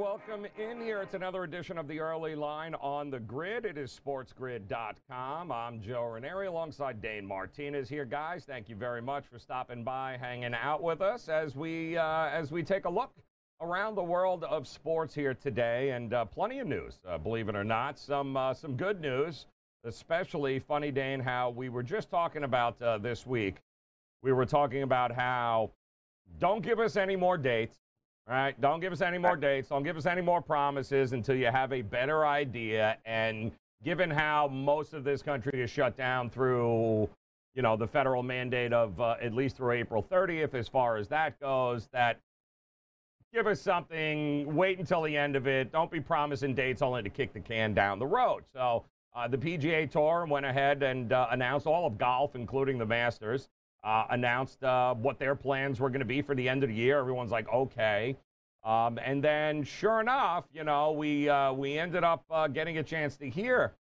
Welcome in here. It's another edition of the early line on the grid. It is sportsgrid.com. I'm Joe Ranieri alongside Dane Martinez here, guys. Thank you very much for stopping by, hanging out with us as we uh, as we take a look around the world of sports here today, and uh, plenty of news. Uh, believe it or not, some uh, some good news, especially funny, Dane. How we were just talking about uh, this week. We were talking about how don't give us any more dates. All right, don't give us any more dates. Don't give us any more promises until you have a better idea. And given how most of this country is shut down through, you know, the federal mandate of uh, at least through April 30th, as far as that goes, that give us something, wait until the end of it. Don't be promising dates only to kick the can down the road. So uh, the PGA Tour went ahead and uh, announced all of golf, including the Masters uh, announced uh, what their plans were going to be for the end of the year. Everyone's like, okay. Um, and then, sure enough, you know, we uh, we ended up uh, getting a chance to hear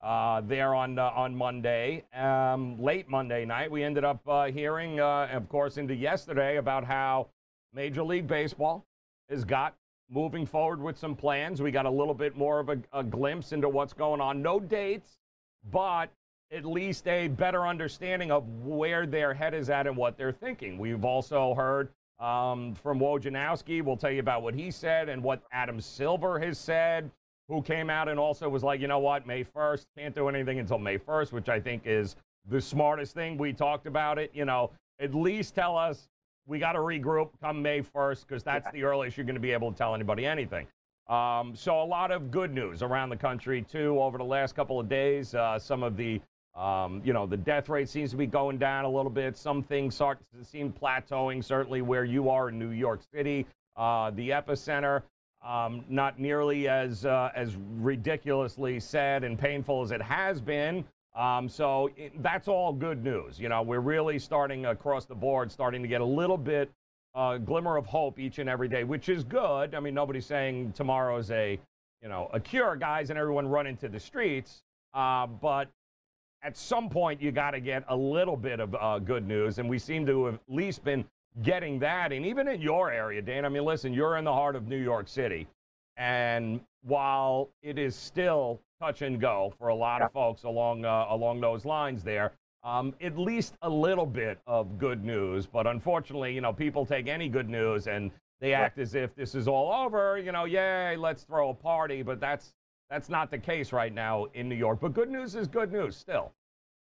uh, there on uh, on Monday, um, late Monday night. We ended up hearing, of course, into yesterday about how Major League Baseball has got moving forward with some plans. We got a little bit more of a, a glimpse into what's going on. No dates, but at least a better understanding of where their head is at and what they're thinking. We've also heard um, from Wojnarowski. We'll tell you about what he said and what Adam Silver has said, who came out and also was like, you know what, May 1st, can't do anything until May 1st, which I think is the smartest thing. We talked about it. You know, at least tell us we got to regroup come May 1st because that's the earliest you're going to be able to tell anybody anything. Um, so a lot of good news around the country too over the last couple of days. Uh, some of the um, you know, the death rate seems to be going down a little bit. Some things seem plateauing, certainly where you are in New York City, uh, the epicenter. Um, not nearly as uh, as ridiculously sad and painful as it has been. Um, so it, that's all good news. You know, we're really starting across the board, starting to get a little bit uh, glimmer of hope each and every day, which is good. I mean, nobody's saying tomorrow's a you know a cure, guys, and everyone run into the streets. Uh, but at some point you got to get a little bit of uh, good news, and we seem to have at least been getting that. And even in your area, Dan, I mean, listen, you're in the heart of New York City, and while it is still touch and go for a lot yeah. of folks along uh, along those lines there. Um, at least a little bit of good news, but unfortunately, you know, people take any good news and they act as if this is all over. You know, yay, let's throw a party, but that's that's not the case right now in New York. But good news is good news still.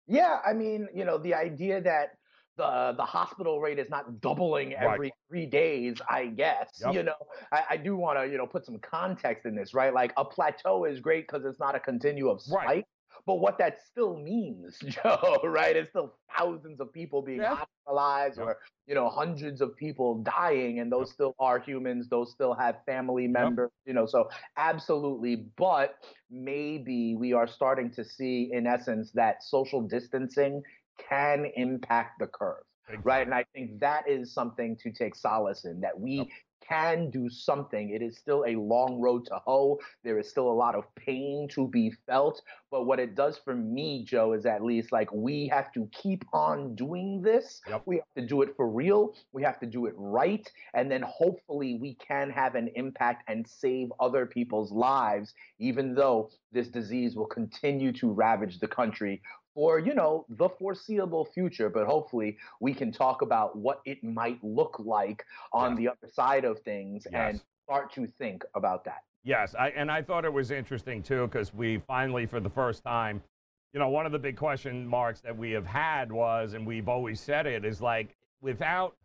Yeah, I mean, you know, the idea that the the hospital rate is not doubling every right. three days, I guess. Yep. You know, I, I do want to, you know, put some context in this, right? Like a plateau is great because it's not a continuous spike. Right. But what that still means, Joe, right? It's still thousands of people being yeah. hospitalized or, you know, hundreds of people dying, and those yep. still are humans. Those still have family members, yep. you know, so absolutely. But maybe we are starting to see, in essence, that social distancing can impact the curve. Exactly. Right. And I think that is something to take solace in that we yep can do something. It is still a long road to hoe. There is still a lot of pain to be felt. But what it does for me, Joe, is at least like we have to keep on doing this. Yep. We have to do it for real. We have to do it right. And then hopefully we can have an impact and save other people's lives, even though this disease will continue to ravage the country for you know the foreseeable future but hopefully we can talk about what it might look like on yeah. the other side of things yes. and start to think about that yes I, and i thought it was interesting too because we finally for the first time you know one of the big question marks that we have had was and we've always said it is like without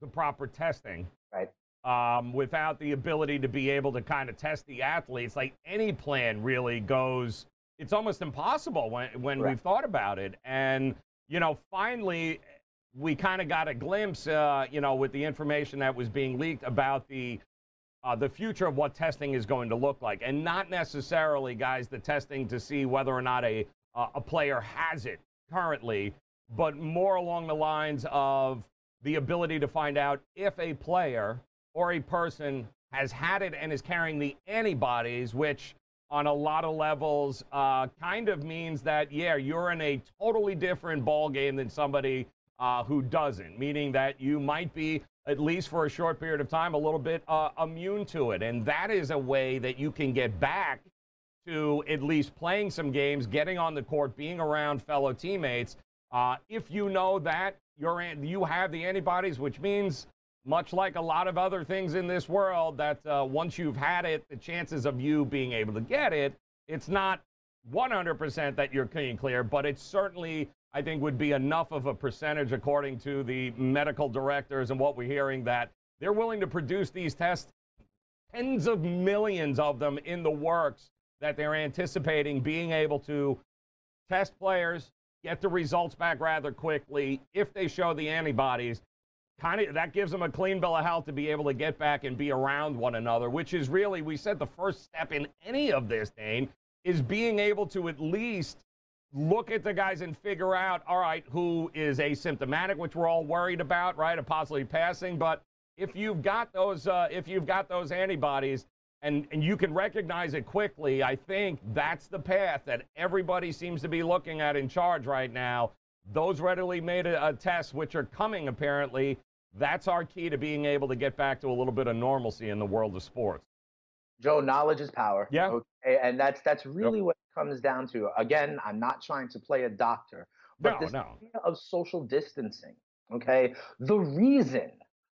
the proper testing right um, without the ability to be able to kind of test the athletes like any plan really goes it's almost impossible when when we've thought about it. And you know, finally, we kind of got a glimpse, uh, you know, with the information that was being leaked about the uh, the future of what testing is going to look like, and not necessarily, guys, the testing to see whether or not a uh, a player has it currently, but more along the lines of the ability to find out if a player or a person has had it and is carrying the antibodies, which on a lot of levels uh, kind of means that, yeah, you're in a totally different ball game than somebody uh, who doesn't, meaning that you might be, at least for a short period of time, a little bit uh, immune to it. And that is a way that you can get back to at least playing some games, getting on the court, being around fellow teammates. Uh, if you know that you're, you have the antibodies, which means much like a lot of other things in this world, that uh, once you've had it, the chances of you being able to get it, it's not 100% that you're clean clear, but it certainly, I think, would be enough of a percentage, according to the medical directors and what we're hearing, that they're willing to produce these tests, tens of millions of them in the works, that they're anticipating being able to test players, get the results back rather quickly if they show the antibodies kind of that gives them a clean bill of health to be able to get back and be around one another, which is really, we said the first step in any of this, Dane, is being able to at least look at the guys and figure out, all right, who is asymptomatic, which we're all worried about, right, of possibly passing. But if you've got those, uh, if you've got those antibodies, and, and you can recognize it quickly, I think that's the path that everybody seems to be looking at in charge right now those readily made a, a test, which are coming apparently, that's our key to being able to get back to a little bit of normalcy in the world of sports. Joe, knowledge is power. Yeah. Okay? And that's that's really yep. what it comes down to. Again, I'm not trying to play a doctor, but no, this no. idea of social distancing. Okay. The reason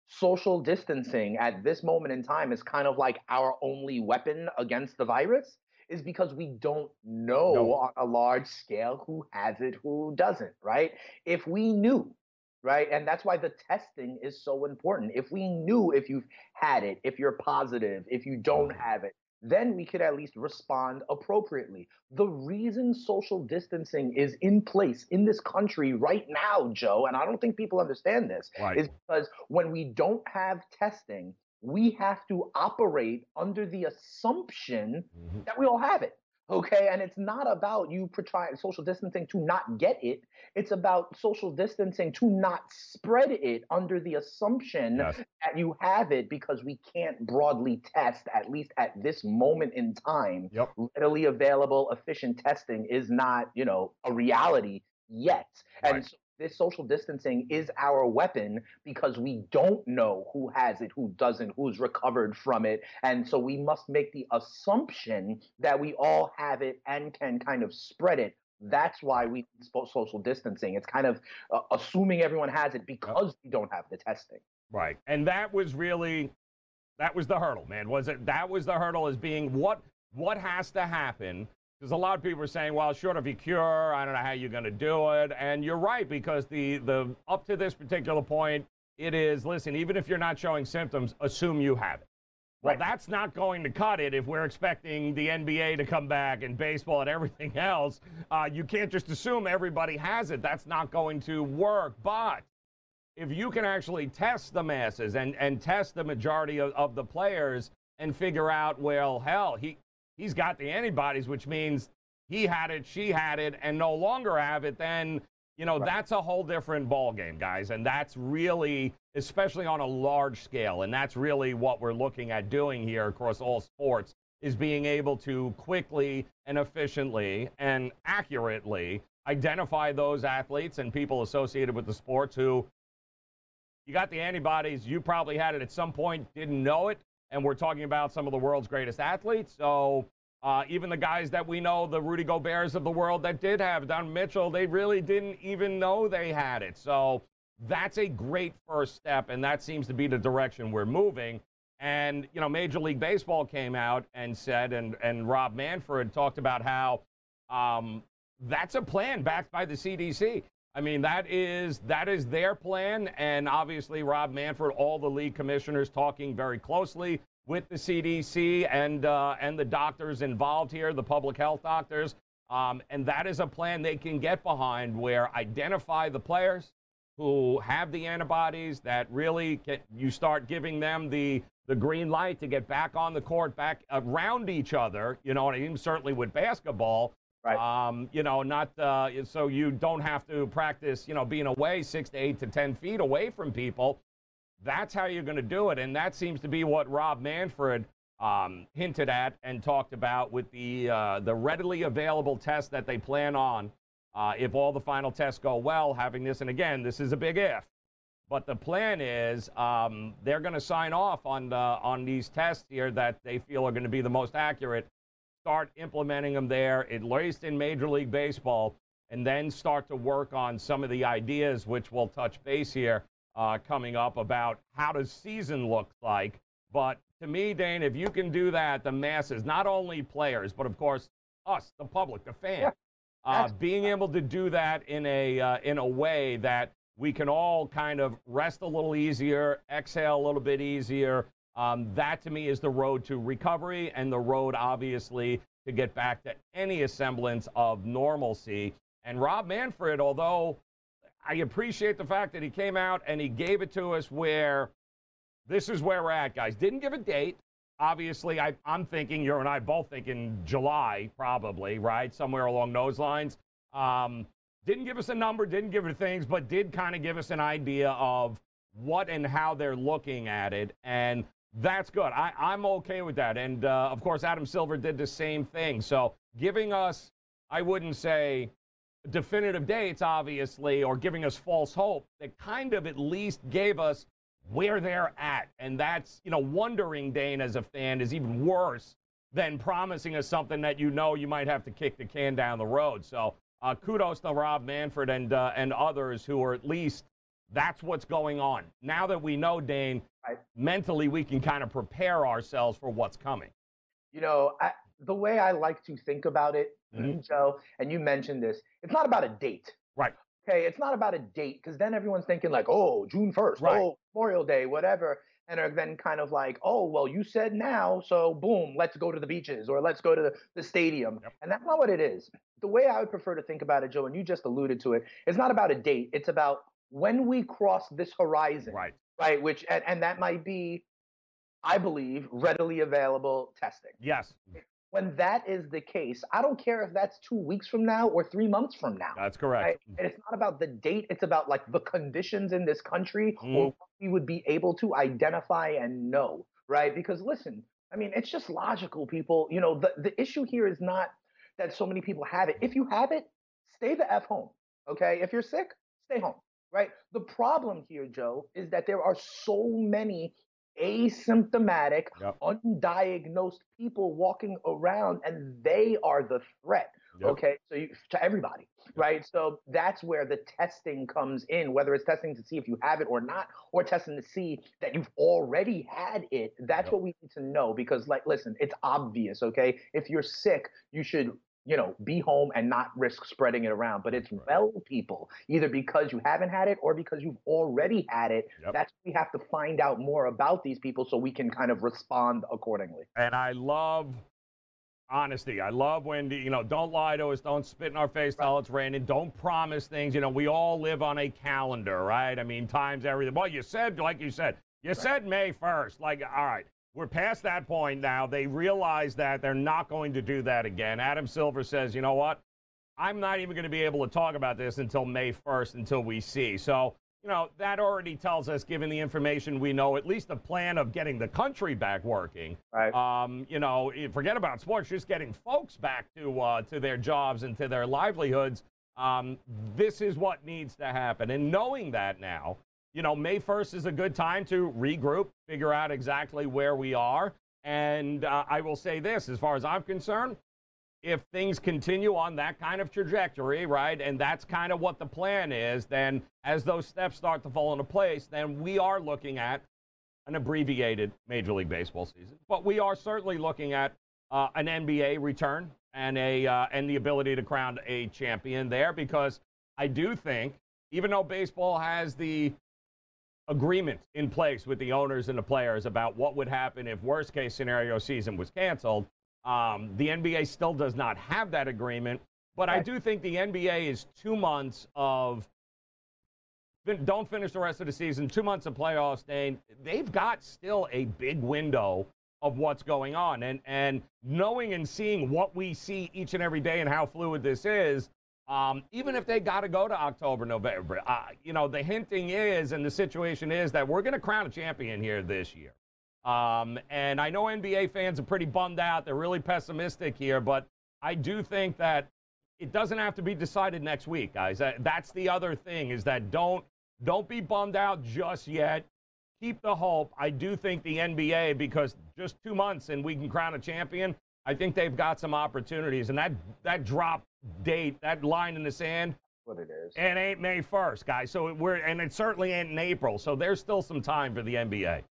social distancing at this moment in time is kind of like our only weapon against the virus is because we don't know no. on a large scale who has it, who doesn't, right? If we knew, right? And that's why the testing is so important. If we knew if you've had it, if you're positive, if you don't mm-hmm. have it, then we could at least respond appropriately. The reason social distancing is in place in this country right now, Joe, and I don't think people understand this, right. is because when we don't have testing, we have to operate under the assumption mm-hmm. that we all have it. Okay. And it's not about you trying social distancing to not get it. It's about social distancing to not spread it under the assumption yes. that you have it because we can't broadly test, at least at this moment in time. Yep. Readily available, efficient testing is not, you know, a reality yet. Right. And so this social distancing is our weapon because we don't know who has it, who doesn't, who's recovered from it. And so we must make the assumption that we all have it and can kind of spread it. That's why we social distancing. It's kind of uh, assuming everyone has it because we don't have the testing. Right. And that was really that was the hurdle, man. Was it that was the hurdle as being what what has to happen because a lot of people are saying, well, short of a cure, I don't know how you're going to do it. And you're right, because the, the up to this particular point, it is listen, even if you're not showing symptoms, assume you have it. Well, right. that's not going to cut it if we're expecting the NBA to come back and baseball and everything else. Uh, you can't just assume everybody has it. That's not going to work. But if you can actually test the masses and, and test the majority of, of the players and figure out, well, hell, he, he's got the antibodies, which means he had it, she had it, and no longer have it, then you know right. that's a whole different ballgame, guys. And that's really, especially on a large scale, and that's really what we're looking at doing here across all sports is being able to quickly and efficiently and accurately identify those athletes and people associated with the sports who you got the antibodies, you probably had it at some point, didn't know it, and we're talking about some of the world's greatest athletes. So uh, even the guys that we know, the Rudy Gobert's of the world that did have Don Mitchell, they really didn't even know they had it. So that's a great first step, and that seems to be the direction we're moving. And you know, Major League Baseball came out and said, and and Rob Manfred talked about how um, that's a plan backed by the CDC. I mean, that is that is their plan, and obviously Rob Manfred, all the league commissioners talking very closely with the CDC and uh, and the doctors involved here, the public health doctors, um, and that is a plan they can get behind, where identify the players who have the antibodies that really you start giving them the the green light to get back on the court, back around each other. You know, and even certainly with basketball, Right. Um, you know, not uh, so you don't have to practice, you know, being away six to eight to 10 feet away from people. That's how you're going to do it. And that seems to be what Rob Manfred um, hinted at and talked about with the, uh, the readily available test that they plan on. Uh, if all the final tests go well, having this, and again, this is a big if, but the plan is um, they're going to sign off on, the, on these tests here that they feel are going to be the most accurate, start implementing them there, at least in Major League Baseball, and then start to work on some of the ideas, which we'll touch base here uh, coming up about how does season look like. But to me, Dane, if you can do that, the masses, not only players, but of course us, the public, the fans, yeah. uh, being able to do that in a uh, in a way that we can all kind of rest a little easier, exhale a little bit easier. Um, that to me is the road to recovery and the road, obviously, to get back to any semblance of normalcy. And Rob Manfred, although I appreciate the fact that he came out and he gave it to us where this is where we're at, guys. Didn't give a date. Obviously, I, am thinking, you and I both thinking July, probably, right? Somewhere along those lines. Um, didn't give us a number, didn't give it things, but did kind of give us an idea of what and how they're looking at it. And that's good. I, am okay with that. And uh, of course, Adam Silver did the same thing. So giving us, I wouldn't say definitive dates, obviously, or giving us false hope, that kind of at least gave us where they're at. And that's, you know, wondering, Dane, as a fan, is even worse than promising us something that you know you might have to kick the can down the road. So uh, kudos to Rob Manfred and, uh, and others who are at least that's what's going on. Now that we know, Dane, right. mentally we can kind of prepare ourselves for what's coming. You know, I, the way I like to think about it, mm-hmm. Joe, and you mentioned this, it's not about a date. Right. Okay, it's not about a date because then everyone's thinking like, oh, June 1st, right. oh, Memorial Day, whatever. And are then kind of like, oh, well, you said now, so boom, let's go to the beaches or let's go to the, the stadium. Yep. And that's not what it is. The way I would prefer to think about it, Joe, and you just alluded to it, it's not about a date. It's about when we cross this horizon. Right. Right. Which, and, and that might be, I believe, readily available testing. Yes when that is the case, I don't care if that's two weeks from now or three months from now. That's correct. Right? And it's not about the date, it's about like the conditions in this country mm. or what we would be able to identify and know, right? Because listen, I mean, it's just logical, people. You know, the, the issue here is not that so many people have it. If you have it, stay the F home. Okay. If you're sick, stay home. Right. The problem here, Joe, is that there are so many asymptomatic, yep. undiagnosed people walking around, and they are the threat. Yep. Okay, so you, to everybody, yep. right? So that's where the testing comes in, whether it's testing to see if you have it or not, or testing to see that you've already had it. That's what we need to know because, like, listen, it's obvious. Okay, if you're sick, you should you know, be home and not risk spreading it around. But it's well people, either because you haven't had it or because you've already had it. Yep. That's we have to find out more about these people so we can kind of respond accordingly. And I love honesty. I love when you know, don't lie to us, don't spit in our face, tell it's raining, don't promise things. You know, we all live on a calendar, right? I mean, times everything. Well, you said, like you said, you right. said May 1st. Like, all right, we're past that point now. They realize that they're not going to do that again. Adam Silver says, you know what? I'm not even going to be able to talk about this until May 1st until we see. So, you know, that already tells us, given the information we know, at least the plan of getting the country back working. Right. Um, you know, forget about sports, just getting folks back to uh, to their jobs and to their livelihoods. Um, this is what needs to happen. And knowing that now, you know, May 1st is a good time to regroup, figure out exactly where we are. And uh, I will say this as far as I'm concerned, if things continue on that kind of trajectory, right, and that's kind of what the plan is, then as those steps start to fall into place, then we are looking at an abbreviated Major League Baseball season. But we are certainly looking at uh, an NBA return and a uh, and the ability to crown a champion there because I do think, even though baseball has the agreement in place with the owners and the players about what would happen if worst case scenario season was canceled. Um, the NBA still does not have that agreement, but right. I do think the NBA is two months of don't finish the rest of the season, two months of playoffs. Dane, they've got still a big window of what's going on. And and knowing and seeing what we see each and every day and how fluid this is, um, even if they got to go to October, November, uh, you know, the hinting is and the situation is that we're going to crown a champion here this year. Um, and I know NBA fans are pretty bummed out. They're really pessimistic here, but I do think that it doesn't have to be decided next week, guys. That's the other thing is that don't don't be bummed out just yet. Keep the hope. I do think the NBA, because just two months and we can crown a champion, I think they've got some opportunities. And that that drop date, that line in the sand, what it is. It ain't May 1st, guys. So we're and it certainly ain't in April. So there's still some time for the NBA.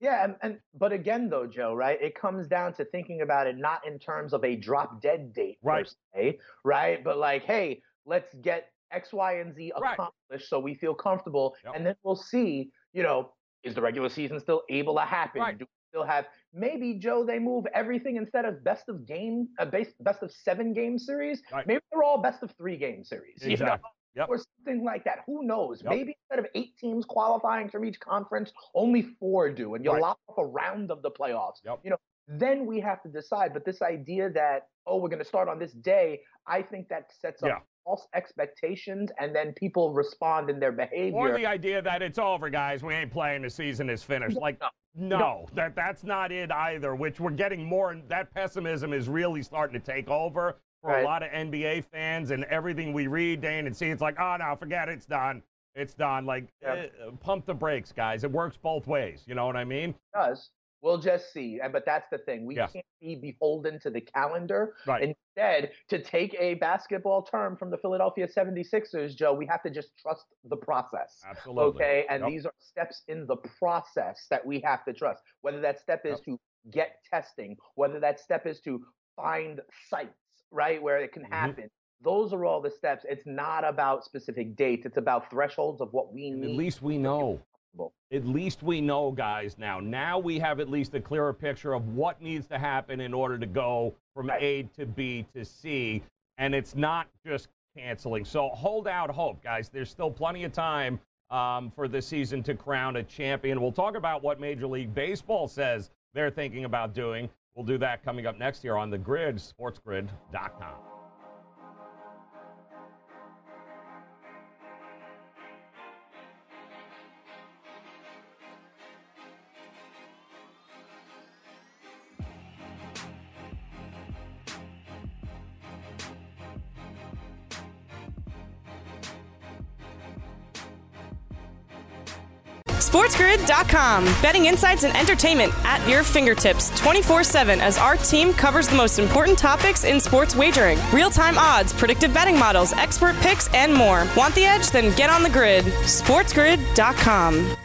Yeah, and, and, but again though, Joe, right? It comes down to thinking about it not in terms of a drop dead date right. per se, right? But like, hey, let's get X, Y, and Z accomplished right. so we feel comfortable, yep. and then we'll see. You know, is the regular season still able to happen? Right. Do still have maybe Joe? They move everything instead of best of game, a uh, best best of seven game series. Right. Maybe they're all best of three game series. Exactly. You know? Yep. Or something like that. Who knows? Yep. Maybe instead of eight teams qualifying from each conference, only four do, and you right. lock off a round of the playoffs. Yep. You know, then we have to decide. But this idea that oh, we're going to start on this day, I think that sets up yeah. False expectations, and then people respond in their behavior. Or the idea that it's over, guys. We ain't playing. The season is finished. Like. No. No, that that's not it either. Which we're getting more. That pessimism is really starting to take over for right. a lot of NBA fans and everything we read, Dane, and see. It's like, oh no, forget it, it's done. It's done. Like, yep. uh, pump the brakes, guys. It works both ways. You know what I mean? It does. We'll just see. But that's the thing. We yes. can't be beholden to the calendar. Right. Instead, to take a basketball term from the Philadelphia 76ers, Joe, we have to just trust the process. Absolutely. Okay. And yep. these are steps in the process that we have to trust. Whether that step is yep. to get testing, whether that step is to find sites, right, where it can happen. Mm-hmm. Those are all the steps. It's not about specific dates. It's about thresholds of what we and need. At least we know. At least we know, guys, now. Now we have at least a clearer picture of what needs to happen in order to go from. A to B to C. And it's not just canceling. So hold out hope, guys. There's still plenty of time um, for the season to crown a champion. We'll talk about what Major League Baseball says they're thinking about doing. We'll do that coming up next year on the grid, sportsgrid.com. SportsGrid.com. Betting insights and entertainment at your fingertips 24 7 as our team covers the most important topics in sports wagering real time odds, predictive betting models, expert picks, and more. Want the edge? Then get on the grid. SportsGrid.com.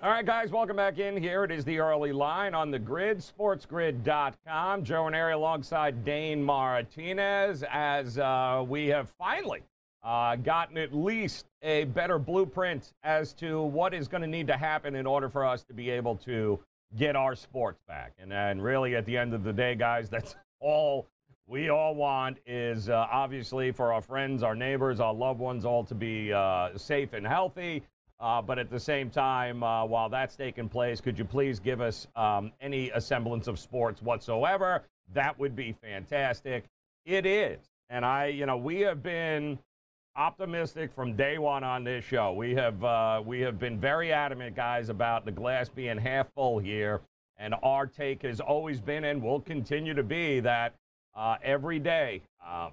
All right, guys, welcome back in here. It is the early line on the grid, sportsgrid.com. Joe Ranieri alongside Dane Martinez as uh, we have finally uh, gotten at least a better blueprint as to what is going to need to happen in order for us to be able to get our sports back. And, and really, at the end of the day, guys, that's all we all want is uh, obviously for our friends, our neighbors, our loved ones all to be uh, safe and healthy. Uh, but at the same time, uh, while that's taking place, could you please give us um, any semblance of sports whatsoever? That would be fantastic. It is. And I, you know, we have been optimistic from day one on this show. We have uh, we have been very adamant, guys, about the glass being half full here, and our take has always been and will continue to be that uh, every day uh,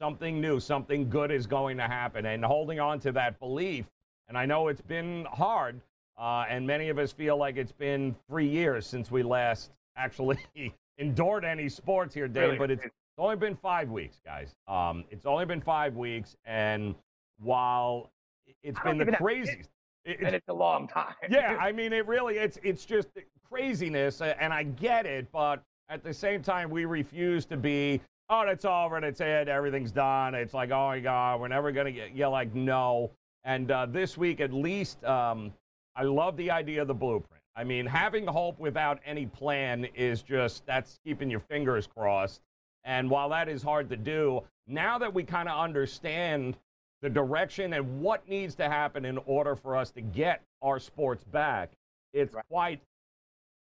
something new, something good is going to happen, and holding on to that belief. And I know it's been hard, uh, and many of us feel like it's been three years since we last actually endured any sports here, Dave. Really? But it's it's only been five weeks, guys. Um, it's only been five weeks, and while it's been the craziest, it, and it's a long time. yeah, I mean, it really it's it's just craziness, and I get it, but at the same time, we refuse to be. Oh, it's over. It's it. Everything's done. It's like, oh my God, we're never gonna get. Yeah, like no. And uh, this week, at least, um, I love the idea of the blueprint. I mean, having hope without any plan is just that's keeping your fingers crossed. And while that is hard to do, now that we kind of understand the direction and what needs to happen in order for us to get our sports back, it's right. quite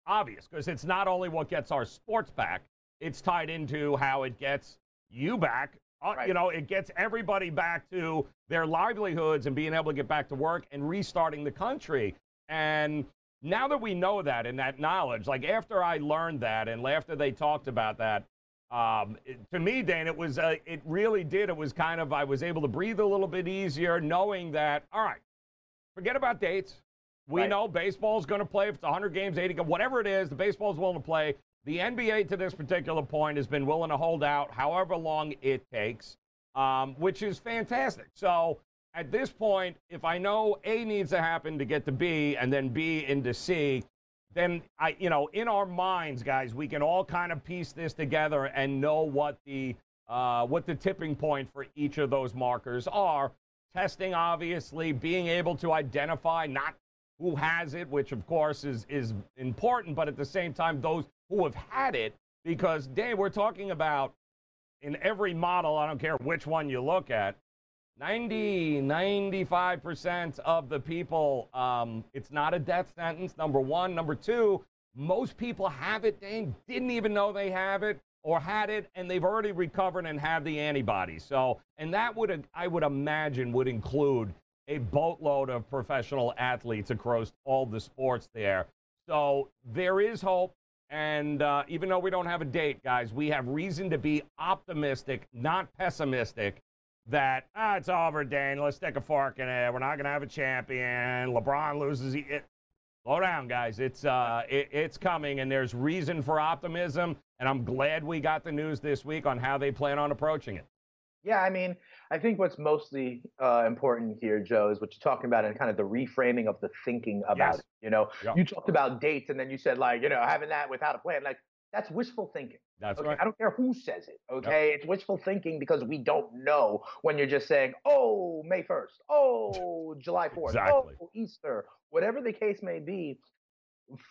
obvious because it's not only what gets our sports back, it's tied into how it gets you back. Uh, right. You know, it gets everybody back to their livelihoods and being able to get back to work and restarting the country. And now that we know that and that knowledge, like after I learned that and after they talked about that, um, it, to me, Dan, it was uh, it really did. It was kind of I was able to breathe a little bit easier, knowing that all right, forget about dates. We right. know baseball is going to play if it's 100 games, 80 games, whatever it is. The baseball is willing to play. The NBA to this particular point has been willing to hold out however long it takes, um, which is fantastic. So at this point, if I know A needs to happen to get to B and then B into C, then I, you know, in our minds, guys, we can all kind of piece this together and know what the uh, what the tipping point for each of those markers are. Testing, obviously, being able to identify not who has it, which of course is is important, but at the same time, those who have had it, because Dave, we're talking about in every model. I don't care which one you look at. 90, 95% of the people, um, it's not a death sentence, number one. Number two, most people have it, they didn't even know they have it or had it, and they've already recovered and have the antibodies. So, and that would, I would imagine, would include a boatload of professional athletes across all the sports there. So there is hope. And uh, even though we don't have a date, guys, we have reason to be optimistic, not pessimistic, that, ah, it's over, Dan. Let's stick a fork in it. We're not going to have a champion. LeBron loses. It. Slow down, guys. It's, uh, it, it's coming, and there's reason for optimism. And I'm glad we got the news this week on how they plan on approaching it. Yeah, I mean, I think what's mostly uh, important here, Joe, is what you're talking about and kind of the reframing of the thinking about yes. it. You know, yep. you talked about dates and then you said, like, you know, having that without a plan. Like, that's wishful thinking. That's okay? right. I don't care who says it. Okay. Yep. It's wishful thinking because we don't know when you're just saying, oh, May 1st, oh, July 4th, exactly. oh, Easter, whatever the case may be.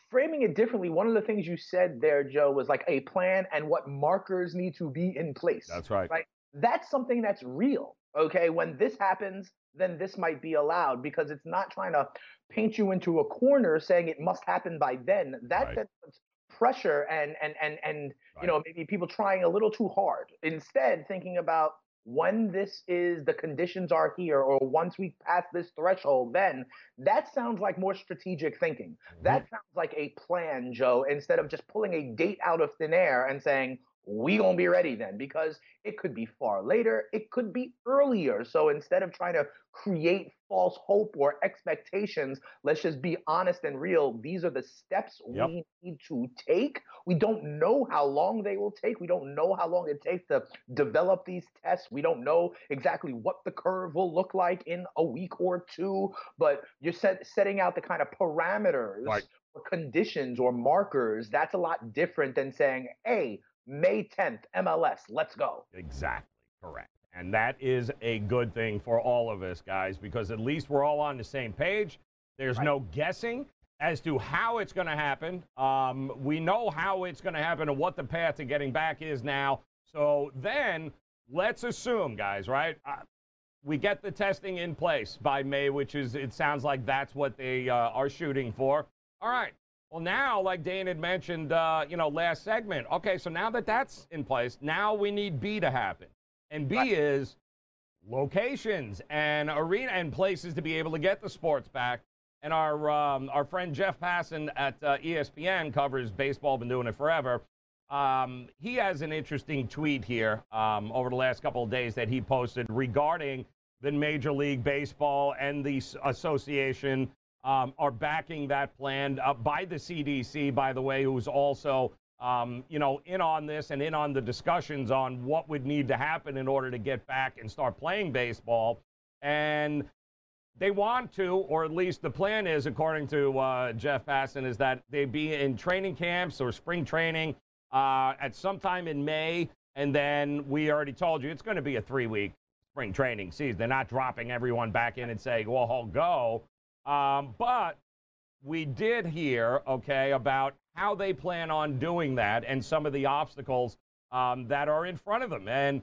Framing it differently, one of the things you said there, Joe, was like a plan and what markers need to be in place. That's right. Right that's something that's real. Okay, when this happens, then this might be allowed because it's not trying to paint you into a corner saying it must happen by then. That right. then puts pressure and and and and right. you know maybe people trying a little too hard. Instead, thinking about when this is the conditions are here or once we pass this threshold then that sounds like more strategic thinking mm-hmm. that sounds like a plan joe instead of just pulling a date out of thin air and saying we gonna be ready then because it could be far later it could be earlier so instead of trying to create false hope or expectations let's just be honest and real these are the steps yep. we need to take we don't know how long they will take we don't know how long it takes to develop these tests we don't know exactly what the curve will look like in a week or two but you're set, setting out the kind of parameters right. or conditions or markers that's a lot different than saying hey May 10th, MLS. Let's go. Exactly correct. And that is a good thing for all of us, guys, because at least we're all on the same page. There's right. no guessing as to how it's going to happen. Um, we know how it's going to happen and what the path to getting back is now. So then let's assume, guys, right? Uh, we get the testing in place by May, which is, it sounds like that's what they uh, are shooting for. All right. Well, now, like Dane had mentioned, uh, you know, last segment. Okay, so now that that's in place, now we need B to happen, and B right. is locations and arena and places to be able to get the sports back. And our um, our friend Jeff Passan at uh, ESPN covers baseball, been doing it forever. Um, he has an interesting tweet here um, over the last couple of days that he posted regarding the Major League Baseball and the association um, are backing that plan uh, by the CDC, by the way, who's also, um, you know, in on this and in on the discussions on what would need to happen in order to get back and start playing baseball. And they want to, or at least the plan is, according to uh, Jeff Passan, is that they be in training camps or spring training uh, at some time in May. And then we already told you it's going to be a three week spring training season. They're not dropping everyone back in and saying, well, I'll go. Um, but we did hear, okay, about how they plan on doing that and some of the obstacles um, that are in front of them. And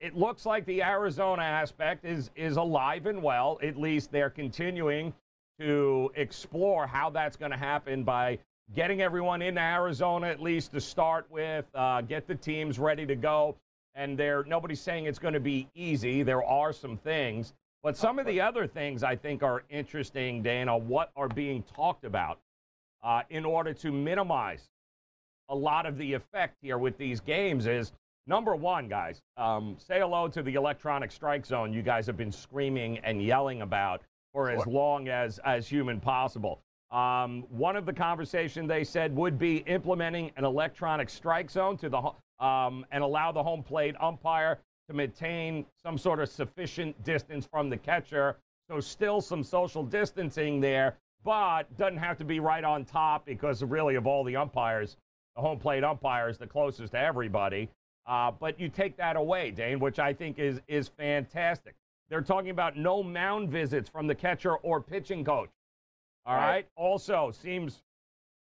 it looks like the Arizona aspect is is alive and well. At least they're continuing to explore how that's going to happen by getting everyone into Arizona at least to start with, uh, get the teams ready to go. And there, nobody's saying it's going to be easy. There are some things, but some of the other things I think are interesting, Dana. What are being talked about uh, in order to minimize a lot of the effect here with these games is number one, guys. Um, say hello to the electronic strike zone. You guys have been screaming and yelling about for as long as as human possible. Um, one of the conversation they said would be implementing an electronic strike zone to the um, and allow the home plate umpire to maintain some sort of sufficient distance from the catcher. So still some social distancing there, but doesn't have to be right on top because really of all the umpires, the home plate umpire is the closest to everybody. Uh, but you take that away, Dane, which I think is is fantastic. They're talking about no mound visits from the catcher or pitching coach. All right. right. Also, seems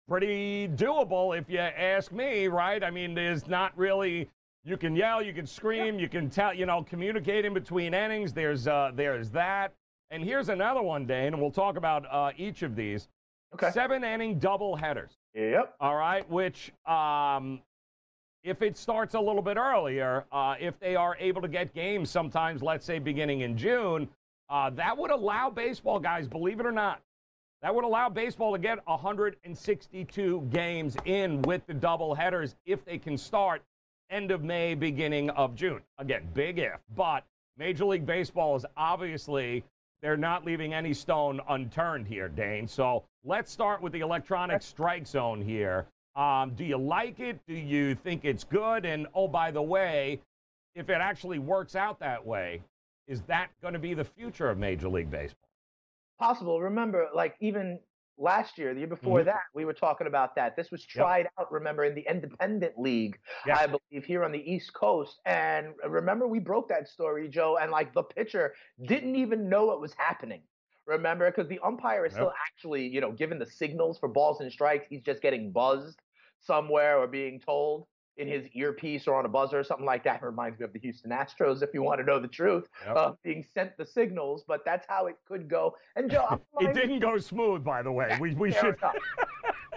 pretty doable if you ask me, right? I mean, there's not really. You can yell, you can scream, you can tell, you know, communicate in between innings. There's uh, there's that. And here's another one, Dane, and we'll talk about uh, each of these. Okay. Seven inning double headers. Yep. All right, which um, if it starts a little bit earlier, uh, if they are able to get games sometimes, let's say beginning in June, uh, that would allow baseball guys, believe it or not, that would allow baseball to get 162 games in with the double headers if they can start end of May, beginning of June. Again, big if, but Major League Baseball is obviously they're not leaving any stone unturned here, Dane. So let's start with the electronic strike zone here. Um, do you like it? Do you think it's good? And oh, by the way, if it actually works out that way, is that going to be the future of Major League Baseball? possible. Remember, like even last year, the year before mm-hmm. that, we were talking about that. This was tried yep. out, remember, in the Independent League, yes. I believe, here on the East Coast. And remember, we broke that story, Joe, and like the pitcher didn't even know it was happening. Remember, because the umpire is yep. still actually, you know, given the signals for balls and strikes. He's just getting buzzed somewhere or being told in his earpiece or on a buzzer or something like that. It reminds me of the Houston Astros, if you want to know the truth, yep. uh, being sent the signals. But that's how it could go. And Joe, it didn't go smooth, by the way. We we should. Enough.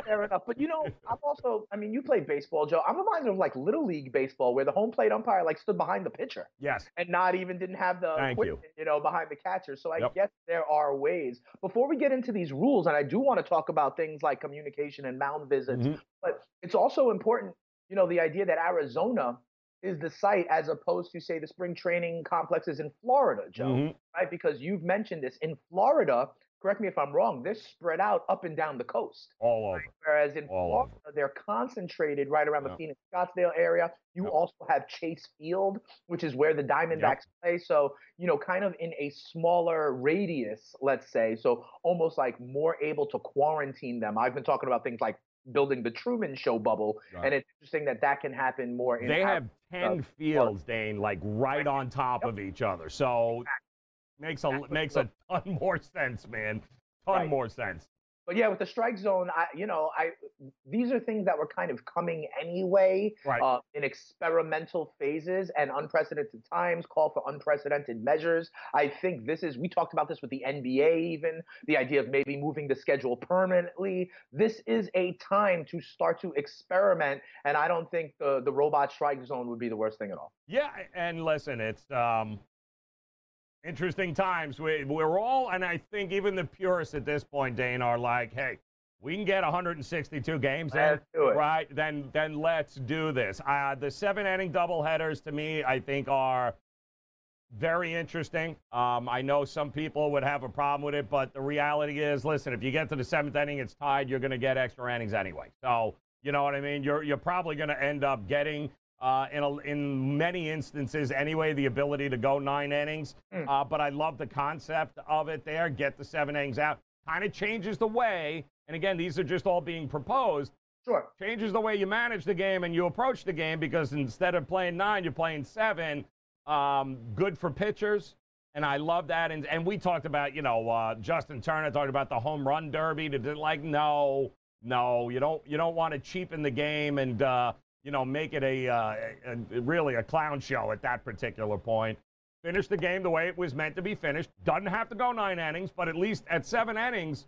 Fair enough. But you know, I'm also, I mean, you played baseball, Joe. I'm reminded of like little league baseball where the home plate umpire like stood behind the pitcher. Yes. And not even didn't have the Thank you. you know, behind the catcher. So I yep. guess there are ways. Before we get into these rules, and I do want to talk about things like communication and mound visits, mm-hmm. but it's also important you know, the idea that Arizona is the site as opposed to say the spring training complexes in Florida, Joe, mm-hmm. right? Because you've mentioned this in Florida. Correct me if I'm wrong. They're spread out up and down the coast. All over. Right? Whereas in All Florida, over. they're concentrated right around yep. the Phoenix Scottsdale area. You yep. also have Chase Field, which is where the Diamondbacks yep. play. So, you know, kind of in a smaller radius, let's say. So almost like more able to quarantine them. I've been talking about things like building the Truman Show bubble, right. and it's interesting that that can happen more. In they have ten fields, Dane, like right on top yep. of each other, so exactly. makes a exactly. makes a ton more sense, man. Ton right. more sense. But yeah, with the strike zone, I, you know, I these are things that were kind of coming anyway right. uh, in experimental phases and unprecedented times call for unprecedented measures. I think this is we talked about this with the NBA even the idea of maybe moving the schedule permanently. This is a time to start to experiment, and I don't think the the robot strike zone would be the worst thing at all. Yeah, and listen, it's um, interesting times. We, we're all, and I think even the purists at this point, Dane, are like, hey, we can get 162 games in, right? Then, then let's do this. Uh, the seven inning doubleheaders to me, I think, are very interesting. Um, I know some people would have a problem with it, but the reality is, listen, if you get to the seventh inning, it's tied. You're going to get extra innings anyway. So, you know what I mean? You're you're probably going to end up getting uh, in, a, in many instances, anyway, the ability to go nine innings. Mm. Uh, but I love the concept of it there. Get the seven innings out. Kind of changes the way, and again, these are just all being proposed. Sure. Changes the way you manage the game and you approach the game because instead of playing nine, you're playing seven. Um, good for pitchers. And I love that. And, and we talked about, you know, uh, Justin Turner talked about the home run derby. To like, no, no, you don't, you don't want to cheapen the game and uh, you know, make it a, uh, a, really a clown show at that particular point. Finish the game the way it was meant to be finished. Doesn't have to go nine innings, but at least at seven innings,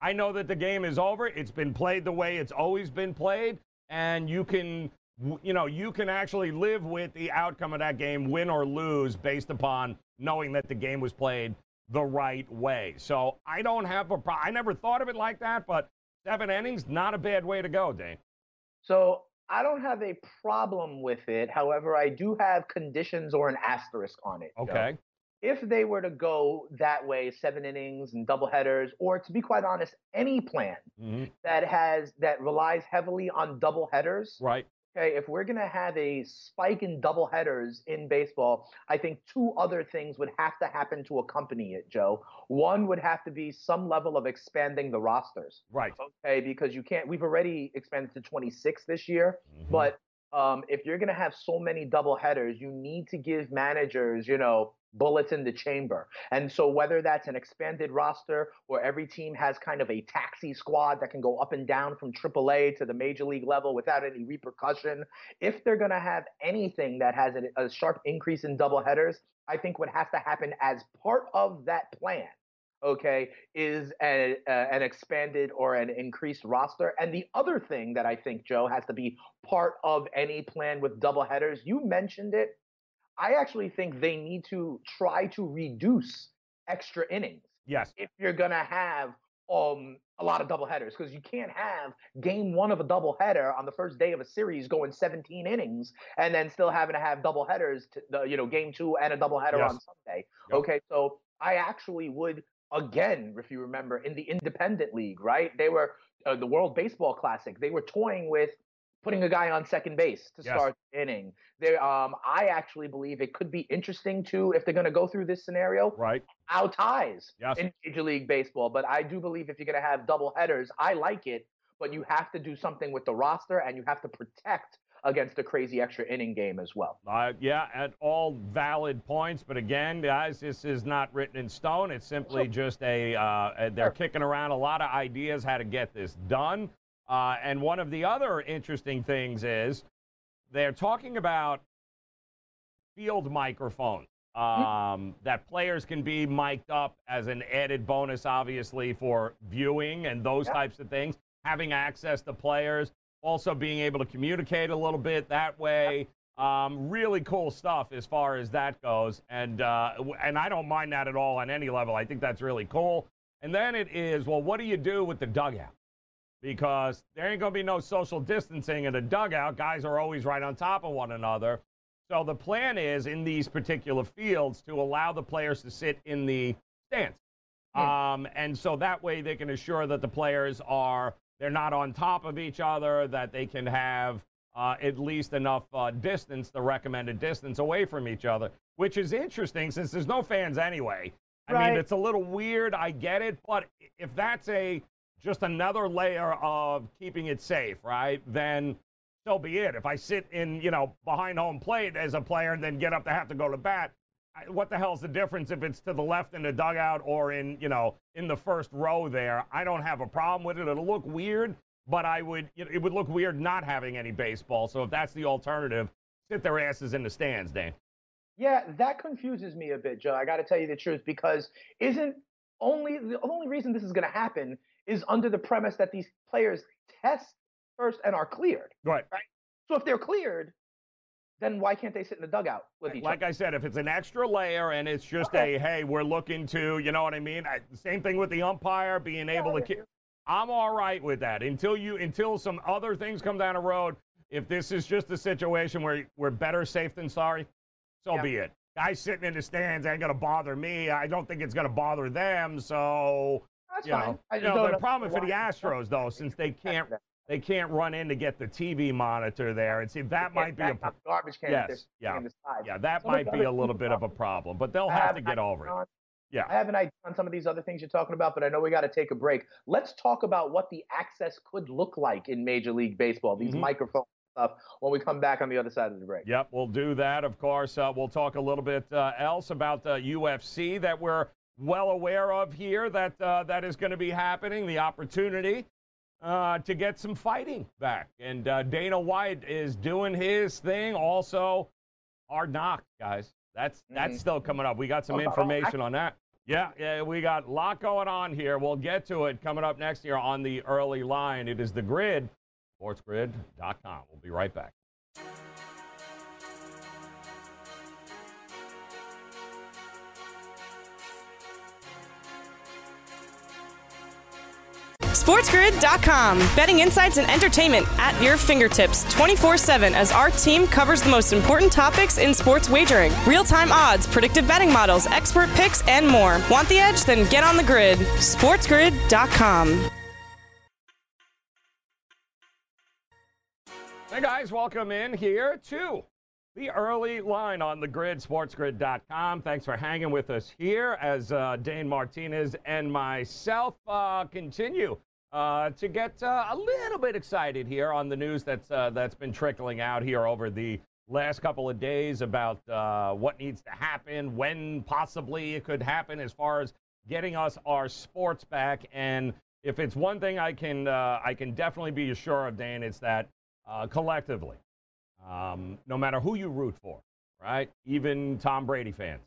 I know that the game is over. It's been played the way it's always been played, and you can, you know, you can actually live with the outcome of that game, win or lose, based upon knowing that the game was played the right way. So I don't have a problem. I never thought of it like that, but seven innings, not a bad way to go, Dane. So I don't have a problem with it. However, I do have conditions or an asterisk on it. Okay. Joe. If they were to go that way, seven innings and double headers, or to be quite honest, any plan mm-hmm. that has that relies heavily on double headers, right? Okay, if we're going to have a spike in double headers in baseball, I think two other things would have to happen to accompany it, Joe. One would have to be some level of expanding the rosters. Right. Okay, because you can't, we've already expanded to 26 this year, mm-hmm. but um, if you're going to have so many double headers, you need to give managers, you know, bullets in the chamber. And so whether that's an expanded roster where every team has kind of a taxi squad that can go up and down from AAA to the major league level without any repercussion, if they're going to have anything that has a, a sharp increase in double headers, I think what has to happen as part of that plan okay, is a, a, an expanded or an increased roster. And the other thing that I think, Joe, has to be part of any plan with double headers, you mentioned it, I actually think they need to try to reduce extra innings. Yes. If you're gonna have um a lot of double headers, because you can't have game one of a double header on the first day of a series going 17 innings and then still having to have double headers to the you know game two and a double header yes. on Sunday. Yep. Okay, so I actually would again, if you remember, in the independent league, right? They were uh, the World Baseball Classic. They were toying with putting a guy on second base to yes. start the inning. There, um, I actually believe it could be interesting too if they're going to go through this scenario. Right. How ties yes. in Major League Baseball, but I do believe if you're going to have double headers, I like it, but you have to do something with the roster and you have to protect against a crazy extra inning game as well. Uh, yeah, at all valid points, but again, guys, this is not written in stone. It's simply just a uh, they're kicking around a lot of ideas how to get this done. Uh, and one of the other interesting things is they're talking about field microphones Mm-hmm. um, that players can be mic'd up as an added bonus, obviously, for viewing and those yeah. types of things. Having access to players, also being able to communicate a little bit that way. Um, really cool stuff as far as that goes, and uh, and I don't mind that at all on any level. I think that's really cool. And then it is, well, what do you do with the dugout? Because there ain't going to be no social distancing in the dugout. Guys are always right on top of one another. So the plan is in these particular fields to allow the players to sit in the stands. Hmm. Um, and so that way they can assure that the players are they're not on top of each other, that they can have uh, at least enough uh, distance, the recommended distance away from each other, which is interesting since there's no fans anyway. I Right. mean, it's a little weird. I get it, but if that's a just another layer of keeping it safe, right? Then so be it. If I sit in, you know, behind home plate as a player and then get up to have to go to bat, I- what the hell's the difference if it's to the left in the dugout or in, you know, in the first row there? I don't have a problem with it. It'll look weird, but I would, it would look weird not having any baseball. So if that's the alternative, sit their asses in the stands, Dan. Yeah, that confuses me a bit, Joe. I got to tell you the truth because isn't only the only reason this is going to happen is under the premise that these players test first and are cleared. Right. So if they're cleared, then why can't they sit in the dugout with each Like other? I said, if it's an extra layer and it's just Okay. a, hey, we're looking to, you know what I mean? I, same thing with the umpire being able to. Ki- I'm all right with that until you until some other things come down the road. If this is just a situation where we're better safe than sorry, so Yeah. be it. Guys sitting in the stands ain't gonna bother me. I don't think it's gonna bother them. So That's you fine. know, I you know, the problem for the Astros though, since they can't they can't run in to get the TV monitor there, and see that might be a garbage can Yes, yeah. the side. yeah, that might be a little bit of a problem, but they'll have to get over it. Yeah. I have an idea on some of these other things you're talking about, but I know we got to take a break. Let's talk about what the access could look like in Major League Baseball, these Mhm. microphone stuff, when we come back on the other side of the break. Yep, we'll do that. Of course, uh, we'll talk a little bit uh, else about uh, UFC that we're well aware of here that uh, that is going to be happening. The opportunity uh, to get some fighting back. And uh, Dana White is doing his thing. Also, hard knock, guys. That's that's mm-hmm. still coming up. We got some information on that. Yeah, yeah, we got a lot going on here. We'll get to it coming up next year on the early line. It is the grid, sportsgrid.com. We'll be right back. SportsGrid.com. Betting insights and entertainment at your fingertips 24 7 as our team covers the most important topics in sports wagering real time odds, predictive betting models, expert picks, and more. Want the edge? Then get on the grid. SportsGrid.com. Hey guys, welcome in here to the early line on the grid, sportsgrid.com. Thanks for hanging with us here as uh, Dane Martinez and myself uh, continue uh, to get uh, a little bit excited here on the news that's uh, that's been trickling out here over the last couple of days about uh, what needs to happen, when possibly it could happen, as far as getting us our sports back. And if it's one thing I can uh, I can definitely be assured of, Dan, it's that collectively, um, no matter who you root for, right? Even Tom Brady fans,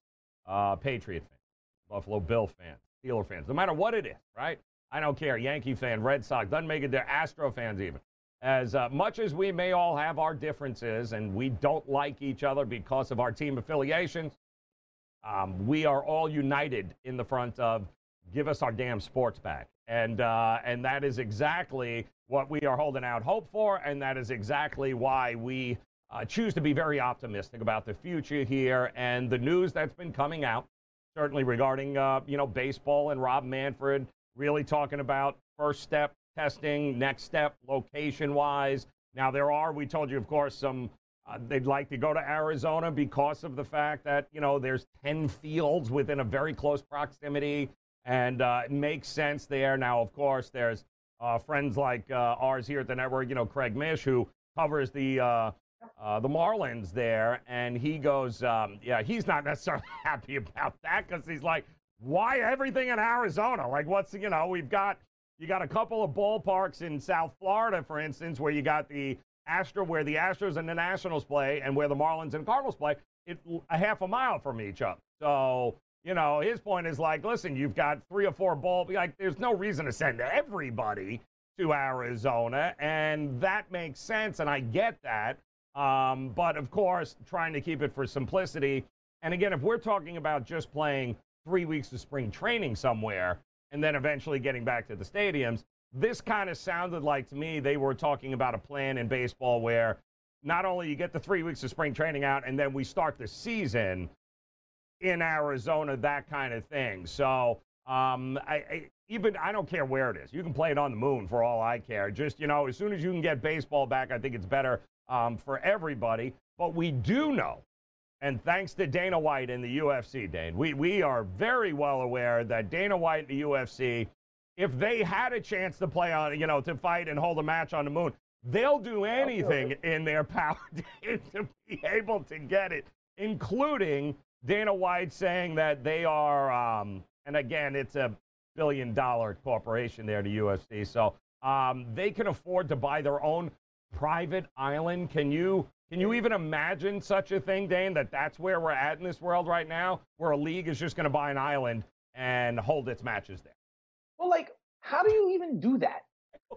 Patriot fans, Buffalo Bill fans, Steeler fans, no matter what it is, right? I don't care. Yankee fan, Red Sox, doesn't make it there. Astro fans, even. As uh, much as we may all have our differences and we don't like each other because of our team affiliations, um, we are all united in the front of give us our damn sports back. And, uh, and that is exactly what we are holding out hope for. And that is exactly why we uh, choose to be very optimistic about the future here and the news that's been coming out, certainly regarding, uh, you know, baseball and Rob Manfred really talking about first step testing, next step location wise. Now, there are, we told you, of course, some. Uh, they'd like to go to Arizona because of the fact that, you know, there's 10 fields within a very close proximity, and uh, it makes sense there. Now, of course, there's uh, friends like uh, ours here at the network, you know, Craig Mish, who covers the uh, uh, the Marlins there, and he goes, um, yeah, he's not necessarily happy about that because he's like, why everything in Arizona? Like, what's, you know, we've got, you got a couple of ballparks in South Florida, for instance, where you got the Astro, where the Astros and the Nationals play, and where the Marlins and Cardinals play, it a half a mile from each other. So, you know, his point is like, listen, you've got three or four ball, like, there's no reason to send everybody to Arizona, and that makes sense, and I get that. Um, but of course, trying to keep it for simplicity. And again, if we're talking about just playing three weeks of spring training somewhere and then eventually getting back to the stadiums. This kind of sounded like to me they were talking about a plan in baseball where not only you get the three weeks of spring training out and then we start the season in Arizona, that kind of thing. So um, I, I, even I don't care where it is. You can play it on the moon for all I care. Just you know, as soon as you can get baseball back, I think it's better um, for everybody. But we do know and thanks to Dana White in the UFC, Dane, we, we are very well aware that Dana White in the UFC, if they had a chance to play on, you know, to fight and hold a match on the moon, they'll do anything in their power to be able to get it, including Dana White saying that they are, um, and again, it's a billion dollar corporation there, the UFC. So um, they can afford to buy their own private island. Can you can you even imagine such a thing, Dane, that that's where we're at in this world right now, where a league is just going to buy an island and hold its matches there? Well, like, how do you even do that?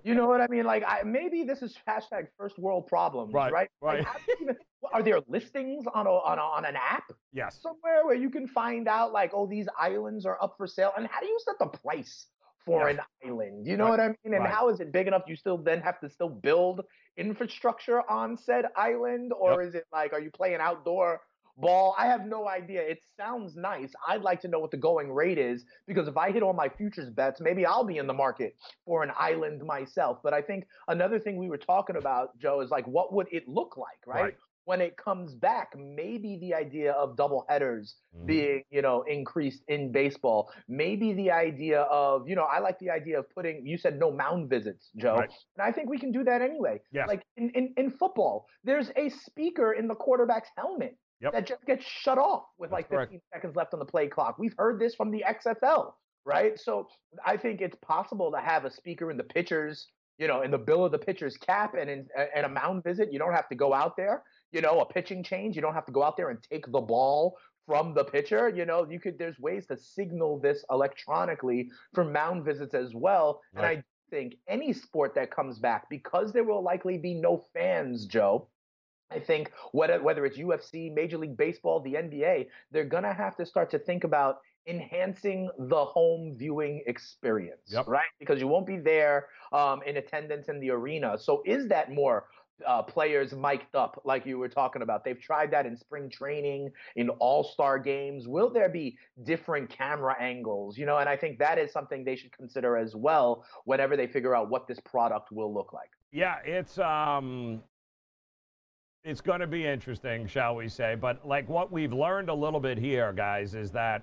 You know what I mean? Like, I, maybe this is hashtag first world problems, right? Right. right. Like, even, are there listings on a, on a, on an app? Yes. Somewhere where you can find out, like, oh, these islands are up for sale, and how do you set the price for an island. You know right. what I mean? And right. how is it big enough? You still then have to still build infrastructure on said island, or yep. is it like are you playing outdoor ball? I have no idea. It sounds nice. I'd like to know what the going rate is because if I hit all my futures bets, maybe I'll be in the market for an island myself. But I think another thing we were talking about, Joe, is like what would it look like, right? right when it comes back, maybe the idea of double headers mm-hmm. being, you know, increased in baseball. Maybe the idea of, you know, I like the idea of putting, you said no mound visits, Joe. Right. And I think we can do that anyway. Yes. Like in, in, in football, there's a speaker in the quarterback's helmet yep. that just gets shut off with That's like 15 correct. seconds left on the play clock. We've heard this from the XFL, right? So I think it's possible to have a speaker in the pitcher's you know, in the bill of the pitcher's cap and in and a mound visit, you don't have to go out there. You know, a pitching change, you don't have to go out there and take the ball from the pitcher. You know, you could there's ways to signal this electronically for mound visits as well. Right. And I think any sport that comes back, because there will likely be no fans, Joe. I think whether whether it's UFC, Major League Baseball, the NBA, they're gonna have to start to think about enhancing the home viewing experience, yep. right? Because you won't be there um, in attendance in the arena. So is that more uh, players mic'd up like you were talking about? They've tried that in spring training, in all star games. Will there be different camera angles? You know, and I think that is something they should consider as well whenever they figure out what this product will look like. Yeah, it's um, it's going to be interesting, shall we say? But like what we've learned a little bit here, guys, is that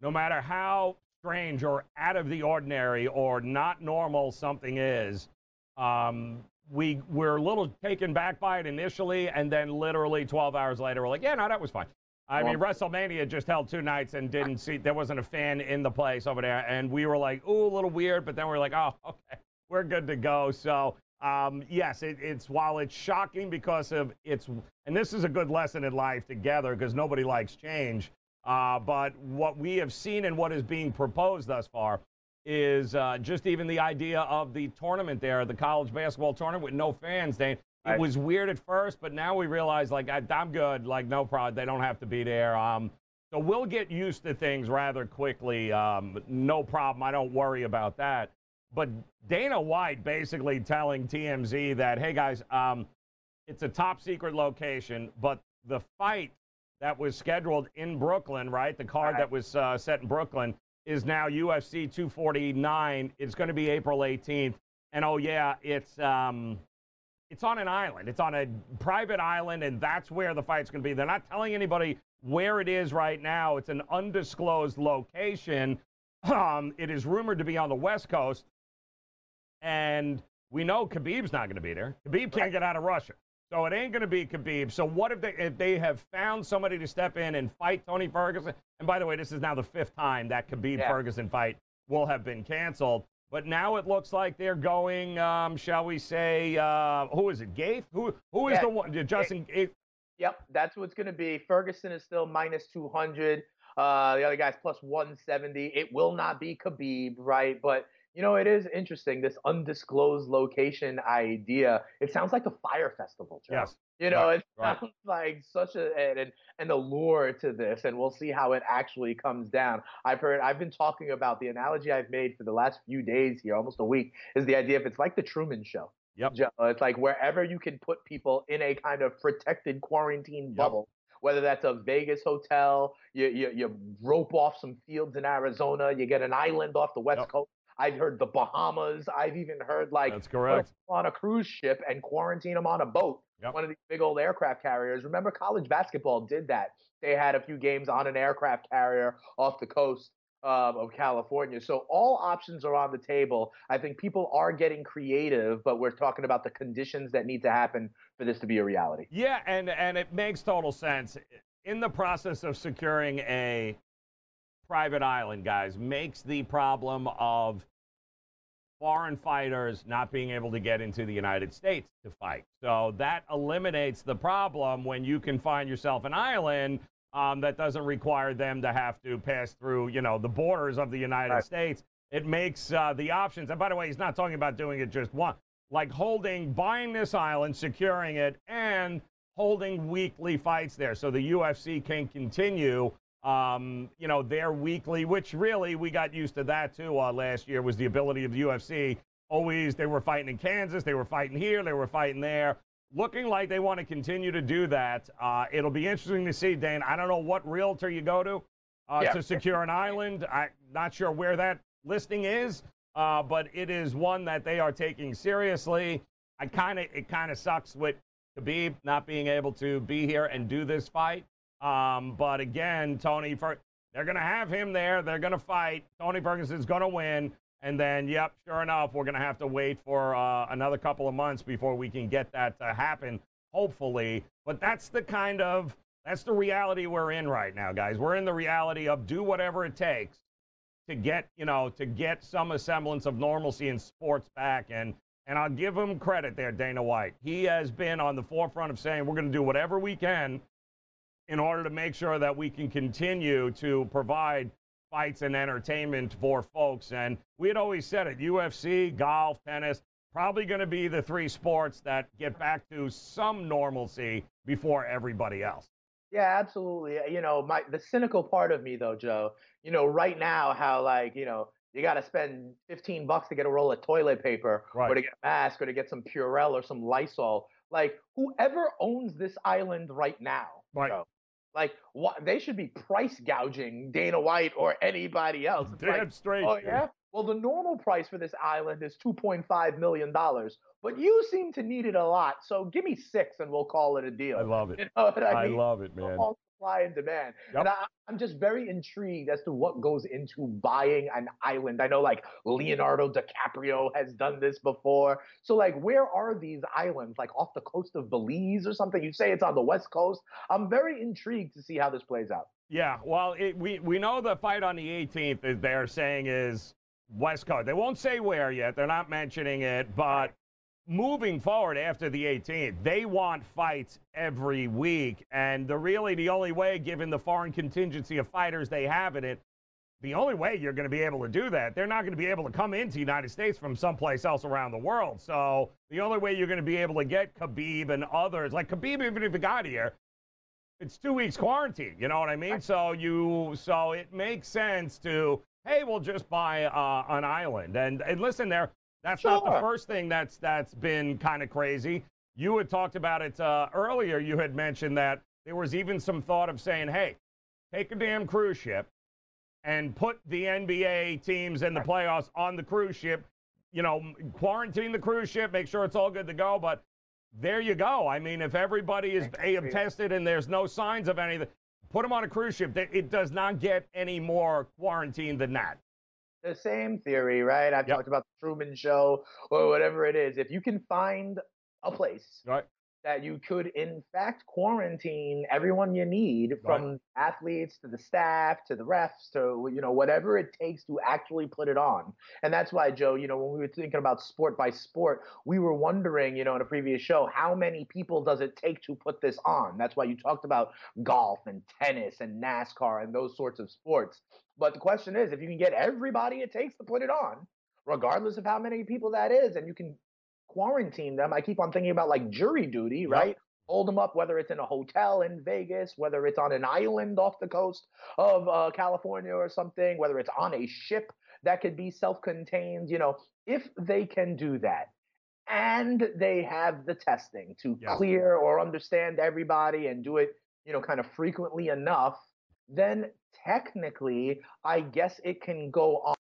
no matter how strange or out of the ordinary or not normal something is, um, we we're a little taken back by it initially, and then literally 12 hours later, we're like, yeah, no, that was fine. I mean, WrestleMania just held two nights and didn't see there wasn't a fan in the place over there, and we were like, ooh, a little weird, but then we are like, oh, okay, we're good to go. So. Um, yes, it, it's while it's shocking because of it's, and this is a good lesson in life together because nobody likes change. Uh, but what we have seen and what is being proposed thus far is uh, just even the idea of the tournament there, the college basketball tournament with no fans. They, it was weird at first, but now we realize, like, I, am good. Like, no problem. They don't have to be there. Um, so we'll get used to things rather quickly. Um, no problem. I don't worry about that. But Dana White basically telling TMZ that, hey, guys, um, it's a top secret location, but the fight that was scheduled in Brooklyn, right? The card right. that was uh, set in Brooklyn is now UFC 249. It's going to be April 18th. And oh yeah, it's um, it's on an island. It's on a private island, and that's where the fight's going to be. They're not telling anybody where it is right now. It's an undisclosed location. Um, it is rumored to be on the West Coast, and we know Khabib's not going to be there. Khabib can't get out of Russia. So it ain't going to be Khabib. So what if they if they have found somebody to step in and fight Tony Ferguson? And by the way, this is now the fifth time that Khabib yeah. Ferguson fight will have been canceled. But now it looks like they're going, um, shall we say, uh, who is it? Gaethje? Who who is yeah. the one? Justin Gaethje. Yep, that's what's going to be. Ferguson is still minus 200. Uh, the other guy's plus 170. It will not be Khabib, right? But you know, it is interesting this undisclosed location idea. It sounds like a Fyre Festival, Joe. Yes. You know, right, it sounds right. like such a an, an allure to this, and we'll see how it actually comes down. I've heard, I've been talking about the analogy I've made for the last few days here, almost a week, is the idea if it's like the Truman Show. Yep. Joe, it's like wherever you can put people in a kind of protected quarantine bubble. Whether that's a Vegas hotel, you, you, you rope off some fields in Arizona, you get an island off the West yep. Coast, I've heard the Bahamas. I've even heard like that's correct on a cruise ship and quarantine them on a boat, yep. one of these big old aircraft carriers. Remember, college basketball did that. They had a few games on an aircraft carrier off the coast um, of California. So all options are on the table. I think people are getting creative, but we're talking about the conditions that need to happen for this to be a reality. Yeah, and and it makes total sense. In the process of securing a private island, guys, makes the problem of foreign fighters not being able to get into the United States to fight. So that eliminates the problem when you can find yourself an island um, that doesn't require them to have to pass through, you know, the borders of the United right. States. It makes uh, the options. And by the way, he's not talking about doing it just one, like holding, buying this island, securing it, and holding weekly fights there, so the UFC can continue um, you know, their weekly, which really we got used to that too uh, last year, was the ability of the UFC. Always, they were fighting in Kansas, they were fighting here, they were fighting there. Looking like they want to continue to do that. Uh, it'll be interesting to see, Dane. I don't know what realtor you go to uh, yeah. to secure an island. I'm not sure where that listing is, uh, but it is one that they are taking seriously. I kind of it kind of sucks with Khabib not being able to be here and do this fight. Um, but again, Tony, for, they're going to have him there. They're going to fight. Tony Ferguson's going to win. And then, yep, sure enough, we're going to have to wait for uh, another couple of months before we can get that to happen, hopefully. But that's the kind of, that's the reality we're in right now, guys. We're in the reality of do whatever it takes to get, you know, to get some semblance of normalcy in sports back. And And I'll give him credit there, Dana White. He has been on the forefront of saying we're going to do whatever we can in order to make sure that we can continue to provide fights and entertainment for folks. And we had always said it UFC, golf, tennis, probably going to be the three sports that get back to some normalcy before everybody else. Yeah, absolutely. You know, my the cynical part of me though, Joe, you know, right now how like, you know, you got to spend 15 bucks to get a roll of toilet paper right. or to get a mask or to get some Purell or some Lysol. Like whoever owns this island right now, right. Joe, like what they should be price gouging Dana White or anybody else. It's Damn like, straight. Oh yeah. Well, the normal price for this island is 2.5 million dollars, but you seem to need it a lot. So give me six, and we'll call it a deal. I love it. You know I, I love it, man. All supply and demand. Yep. And I, am just very intrigued as to what goes into buying an island. I know like Leonardo DiCaprio has done this before. So like, where are these islands? Like off the coast of Belize or something? You say it's on the west coast. I'm very intrigued to see how this plays out. Yeah, well, it, we we know the fight on the 18th is they're saying is West Coast. They won't say where yet. They're not mentioning it, but moving forward after the 18th, they want fights every week. And the really the only way, given the foreign contingency of fighters they have in it, the only way you're going to be able to do that, they're not going to be able to come into the United States from someplace else around the world. So the only way you're going to be able to get Khabib and others, like Khabib, even if he got here, it's two weeks quarantine. You know what I mean? So you, so it makes sense to hey, we'll just buy uh, an island. And, and listen, there, that's sure. not the first thing that's that's been kind of crazy. You had talked about it uh, earlier. You had mentioned that there was even some thought of saying, hey, take a damn cruise ship and put the NBA teams and the playoffs on the cruise ship. You know, quarantine the cruise ship, make sure it's all good to go. But there you go. I mean, if everybody is AM tested and there's no signs of anything, put them on a cruise ship. It does not get any more quarantine than that. The same theory, right? I've yep. talked about the Truman Show or whatever it is. If you can find a place right that you could in fact quarantine everyone you need from right. athletes to the staff to the refs to you know whatever it takes to actually put it on. And that's why joe you know when we were thinking about sport by sport we were wondering you know in a previous show how many people does it take to put this on? That's why you talked about golf and tennis and nascar and those sorts of sports. But the question is if you can get everybody it takes to put it on regardless of how many people that is and you can quarantine them, I keep on thinking about like jury duty, right? Yep. Hold them up, whether it's in a hotel in Vegas, whether it's on an island off the coast of uh, California or something, whether it's on a ship that could be self contained. You know, if they can do that and they have the testing to yes. clear or understand everybody and do it, you know, kind of frequently enough, then technically, I guess it can go on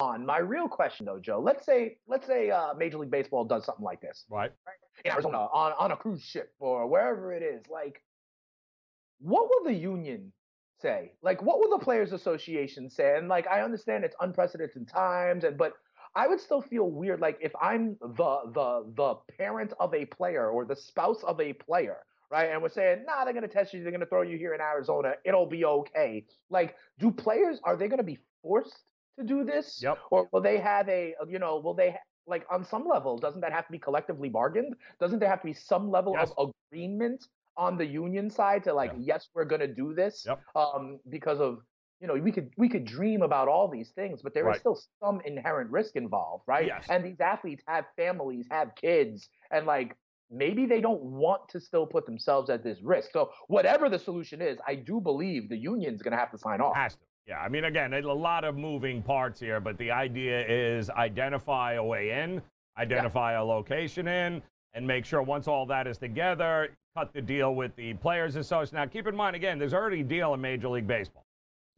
on. My real question though, Joe, let's say let's say uh, Major League Baseball does something like this. Right. In Arizona on, on a cruise ship or wherever it is. Like what will the union say? Like what will the players association say? And like I understand it's unprecedented times and but I would still feel weird like if I'm the the the parent of a player or the spouse of a player right? And we're saying, nah, they're going to test you. They're going to throw you here in Arizona. It'll be okay. Like, do players, are they going to be forced to do this? Yep. Or will they have a, you know, will they, like on some level, doesn't that have to be collectively bargained? Doesn't there have to be some level yes. of agreement on the union side to like, yep. yes, we're going to do this? Yep. Um, because of, you know, we could we could dream about all these things, but there right. is still some inherent risk involved, right? Yes. And these athletes have families, have kids, and like maybe they don't want to still put themselves at this risk. So whatever the solution is, I do believe the union's going to have to sign off. Has to. Yeah, I mean, again, a lot of moving parts here, but the idea is identify a way in, identify yeah. a location in, and make sure once all that is together, cut the deal with the Players Association. Now, keep in mind, again, there's already a deal in Major League Baseball.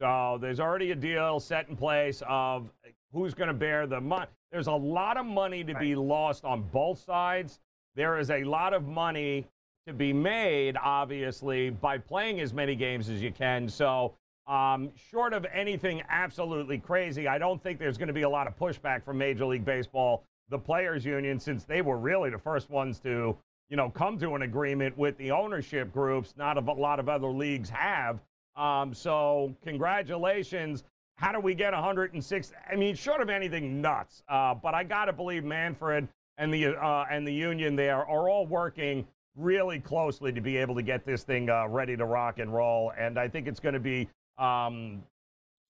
So there's already a deal set in place of who's going to bear the money. There's a lot of money to right. be lost on both sides. There is a lot of money to be made, obviously, by playing as many games as you can. So um, short of anything absolutely crazy, I don't think there's going to be a lot of pushback from Major League Baseball, the players' union, since they were really the first ones to, you know, come to an agreement with the ownership groups. Not a lot of other leagues have. Um, so congratulations. How do we get 106? I mean, short of anything nuts. Uh, but I got to believe Manfred and the uh, and the union there are all working really closely to be able to get this thing uh, ready to rock and roll. And I think it's going to be um,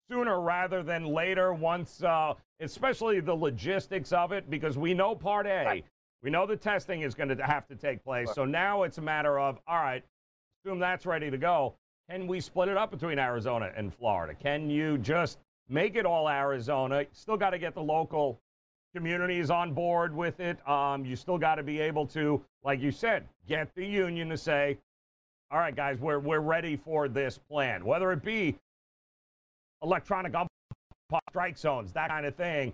sooner rather than later. Once, uh, especially the logistics of it, because we know Part A, right. we know the testing is going to have to take place. Right. So now it's a matter of all right, assume that's ready to go. Can we split it up between Arizona and Florida? Can you just make it all Arizona? Still got to get the local communities on board with it. Um, you still got to be able to, like you said, get the union to say, all right, guys, we're, we're ready for this plan, whether it be electronic strike zones, that kind of thing.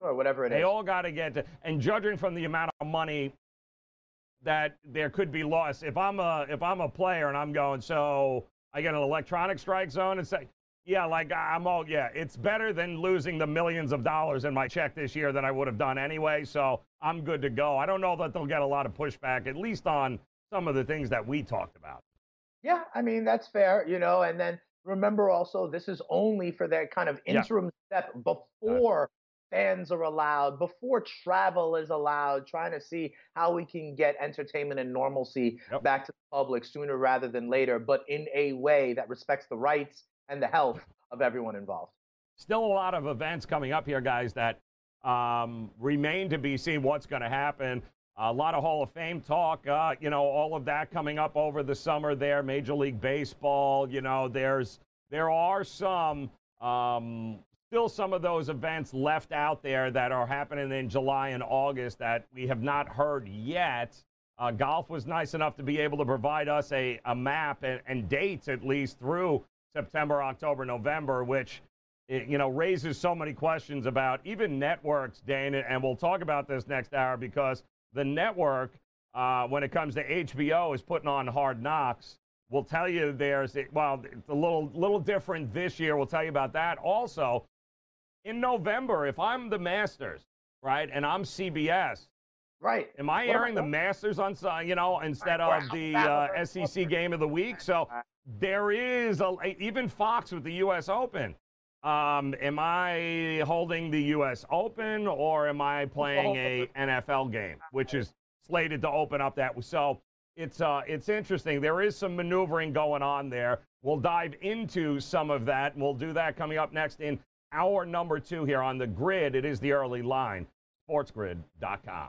Or whatever it they is. all got to get to, and judging from the amount of money that there could be lost, if I'm a if I'm a player and I'm going, so I get an electronic strike zone and say, yeah, like I'm all, yeah, it's better than losing the millions of dollars in my check this year than I would have done anyway. So I'm good to go. I don't know that they'll get a lot of pushback, at least on some of the things that we talked about. Yeah, I mean, that's fair, you know, and then remember also, this is only for that kind of interim yeah. step before fans are allowed, before travel is allowed, trying to see how we can get entertainment and normalcy yep. back to the public sooner rather than later, but in a way that respects the rights and the health of everyone involved. Still a lot of events coming up here, guys, that um, remain to be seen what's going to happen. A lot of Hall of Fame talk, uh, you know, all of that coming up over the summer there. Major League Baseball, you know, there's there are some um, still some of those events left out there that are happening in July and August that we have not heard yet. Uh, golf was nice enough to be able to provide us a, a map and, and dates at least through September, October, November, which eh, you know raises so many questions about even networks, Dane. And we'll talk about this next hour because the network, uh, when it comes to HBO, is putting on Hard Knocks. We'll tell you there's well, it's a little little different this year. We'll tell you about that. Also, in November, if I'm the Masters, right, and I'm CBS, Right. Am I airing the Masters on, you know, instead of the uh, SEC game of the week? So there is a, even Fox with the U.S. Open. Um, am I holding the U.S. Open or am I playing a NFL game, which is slated to open up that? So it's uh, it's interesting. There is some maneuvering going on there. We'll dive into some of that, and we'll do that coming up next in hour number two here on the grid. It is the early line, sportsgrid.com.